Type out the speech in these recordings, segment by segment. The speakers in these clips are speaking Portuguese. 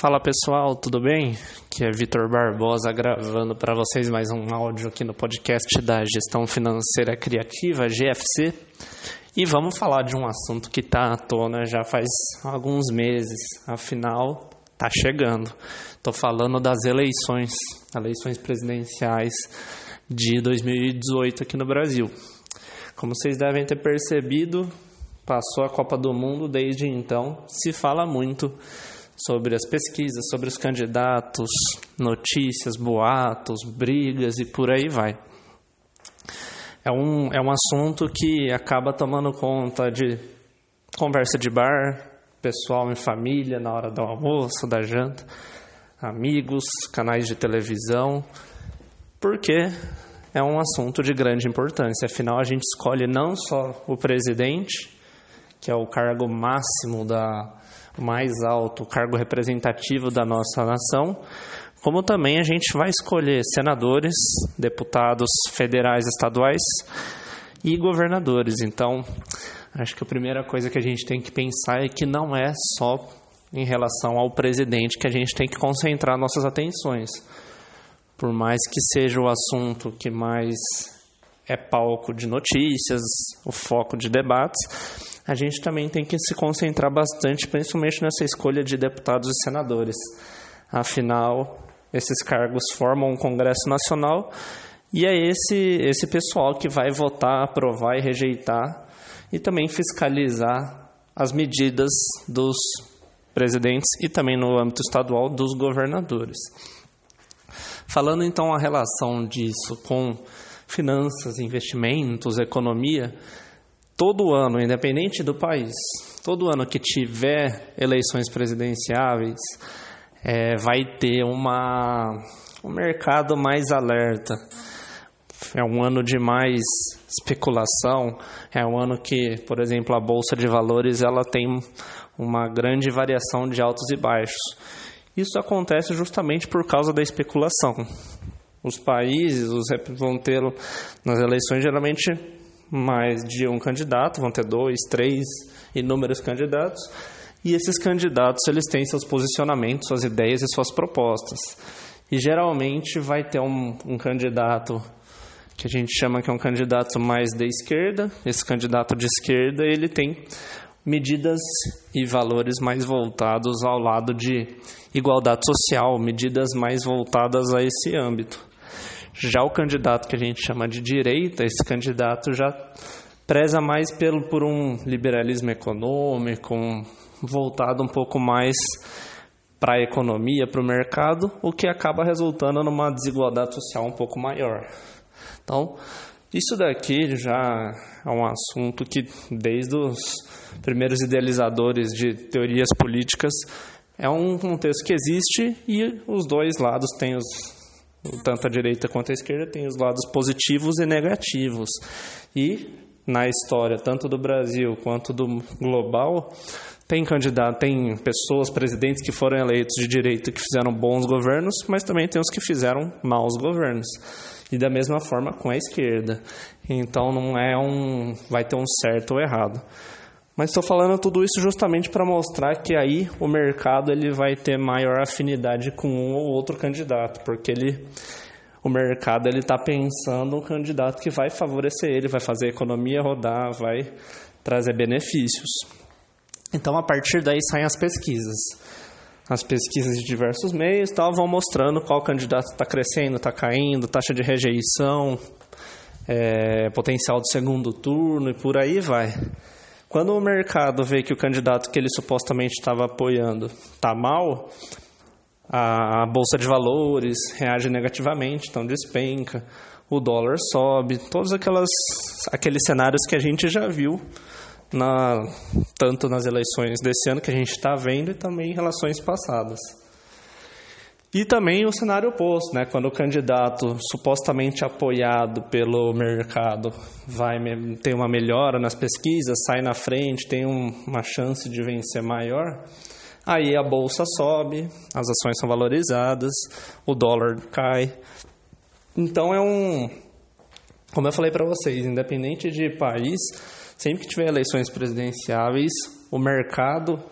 Fala pessoal, tudo bem? Aqui é Vitor Barbosa gravando para vocês mais um áudio aqui no podcast da Gestão Financeira Criativa, GFC. E vamos falar de um assunto que está à tona já faz alguns meses, afinal, está chegando. Estou falando das eleições, eleições presidenciais de 2018 aqui no Brasil. Como vocês devem ter percebido, passou a Copa do Mundo, desde então se fala muito sobre as pesquisas, sobre os candidatos, notícias, boatos, brigas e por aí vai. É um, é um assunto que acaba tomando conta de conversa de bar, pessoal em família, na hora do almoço, da janta, amigos, canais de televisão, porque é um assunto de grande importância. Afinal, a gente escolhe não só o presidente, que é o cargo máximo da mais alto, cargo representativo da nossa nação, como também a gente vai escolher senadores, deputados federais, estaduais e governadores. Então, acho que a primeira coisa que a gente tem que pensar é que não é só em relação ao presidente que a gente tem que concentrar nossas atenções. Por mais que seja o assunto que mais é palco de notícias, o foco de debates, a gente também tem que se concentrar bastante, principalmente nessa escolha de deputados e senadores. Afinal, esses cargos formam um Congresso Nacional e é esse, esse pessoal que vai votar, aprovar e rejeitar e também fiscalizar as medidas dos presidentes e também no âmbito estadual dos governadores. Falando então a relação disso com finanças, investimentos, economia, todo ano, independente do país, todo ano que tiver eleições presidenciáveis, é, vai ter uma, um mercado mais alerta. É um ano de mais especulação, é um ano que, por exemplo, a bolsa de valores ela tem uma grande variação de altos e baixos. Isso acontece justamente por causa da especulação. Os países os vão ter nas eleições geralmente mais de um candidato, vão ter dois, três, inúmeros candidatos, e esses candidatos eles têm seus posicionamentos, suas ideias e suas propostas. E geralmente vai ter um, um candidato que a gente chama que é um candidato mais da esquerda. Esse candidato de esquerda ele tem medidas e valores mais voltados ao lado de igualdade social, medidas mais voltadas a esse âmbito. Já o candidato que a gente chama de direita, esse candidato já preza mais pelo, por um liberalismo econômico, um, voltado um pouco mais para a economia, para o mercado, o que acaba resultando numa desigualdade social um pouco maior. Então, isso daqui já é um assunto que, desde os primeiros idealizadores de teorias políticas, é um contexto que existe e os dois lados têm os tanto a direita quanto a esquerda tem os lados positivos e negativos. E na história, tanto do Brasil quanto do global, tem candidato, tem pessoas, presidentes que foram eleitos de direita que fizeram bons governos, mas também tem os que fizeram maus governos. E da mesma forma com a esquerda. Então não é um vai ter um certo ou errado. Mas estou falando tudo isso justamente para mostrar que aí o mercado ele vai ter maior afinidade com um ou outro candidato, porque ele, o mercado ele está pensando um candidato que vai favorecer ele, vai fazer a economia rodar, vai trazer benefícios. Então a partir daí saem as pesquisas. As pesquisas de diversos meios tal, vão mostrando qual candidato está crescendo, está caindo, taxa de rejeição, é, potencial do segundo turno e por aí vai. Quando o mercado vê que o candidato que ele supostamente estava apoiando está mal, a bolsa de valores reage negativamente, então despenca, o dólar sobe, todos aquelas, aqueles cenários que a gente já viu na, tanto nas eleições desse ano que a gente está vendo e também em relações passadas. E também o cenário oposto, né? quando o candidato supostamente apoiado pelo mercado vai ter uma melhora nas pesquisas, sai na frente, tem um, uma chance de vencer maior, aí a bolsa sobe, as ações são valorizadas, o dólar cai. Então é um, como eu falei para vocês, independente de país, sempre que tiver eleições presidenciáveis, o mercado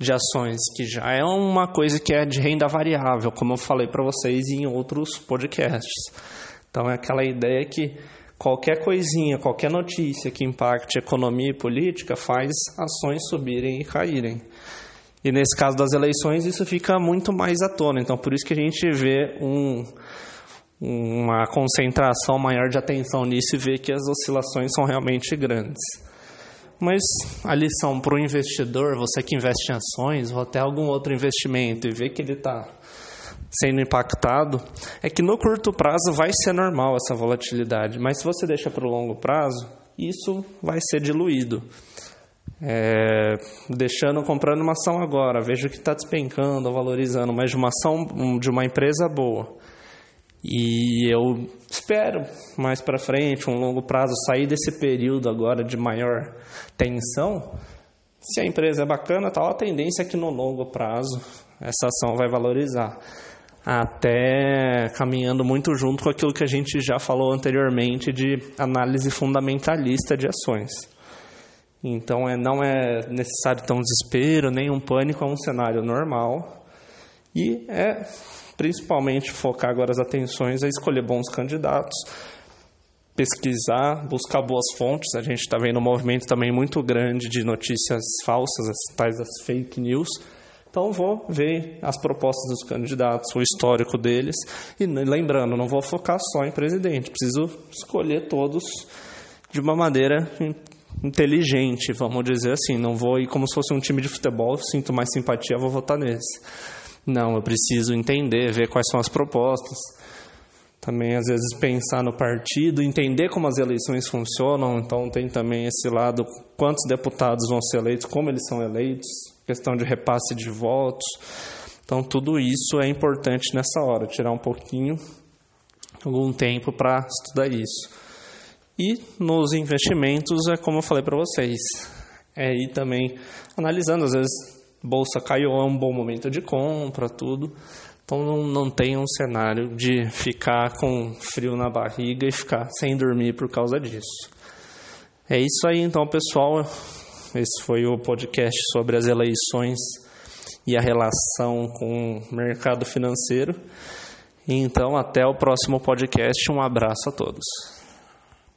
de ações, que já é uma coisa que é de renda variável, como eu falei para vocês em outros podcasts. Então é aquela ideia que qualquer coisinha, qualquer notícia que impacte economia e política faz ações subirem e caírem. E nesse caso das eleições isso fica muito mais à tona. Então por isso que a gente vê um, uma concentração maior de atenção nisso e vê que as oscilações são realmente grandes. Mas a lição para o investidor, você que investe em ações ou até algum outro investimento e vê que ele está sendo impactado, é que no curto prazo vai ser normal essa volatilidade, mas se você deixa para o longo prazo, isso vai ser diluído. É, deixando, comprando uma ação agora, vejo que está despencando, valorizando, mas de uma ação de uma empresa boa. E eu espero mais para frente, um longo prazo, sair desse período agora de maior tensão. Se a empresa é bacana, tal, a tendência é que no longo prazo essa ação vai valorizar. Até caminhando muito junto com aquilo que a gente já falou anteriormente de análise fundamentalista de ações. Então é, não é necessário tão desespero, nem um pânico, é um cenário normal. E é principalmente focar agora as atenções a escolher bons candidatos, pesquisar, buscar boas fontes. A gente está vendo um movimento também muito grande de notícias falsas, as tais as fake news. Então vou ver as propostas dos candidatos, o histórico deles e lembrando, não vou focar só em presidente, preciso escolher todos de uma maneira inteligente, vamos dizer assim. Não vou ir como se fosse um time de futebol, sinto mais simpatia, vou votar nesse. Não, eu preciso entender, ver quais são as propostas. Também, às vezes, pensar no partido, entender como as eleições funcionam. Então, tem também esse lado: quantos deputados vão ser eleitos, como eles são eleitos, questão de repasse de votos. Então, tudo isso é importante nessa hora, tirar um pouquinho, algum tempo para estudar isso. E nos investimentos, é como eu falei para vocês, é ir também analisando, às vezes bolsa caiu, é um bom momento de compra, tudo. Então não, não tem um cenário de ficar com frio na barriga e ficar sem dormir por causa disso. É isso aí então, pessoal. Esse foi o podcast sobre as eleições e a relação com o mercado financeiro. Então, até o próximo podcast. Um abraço a todos.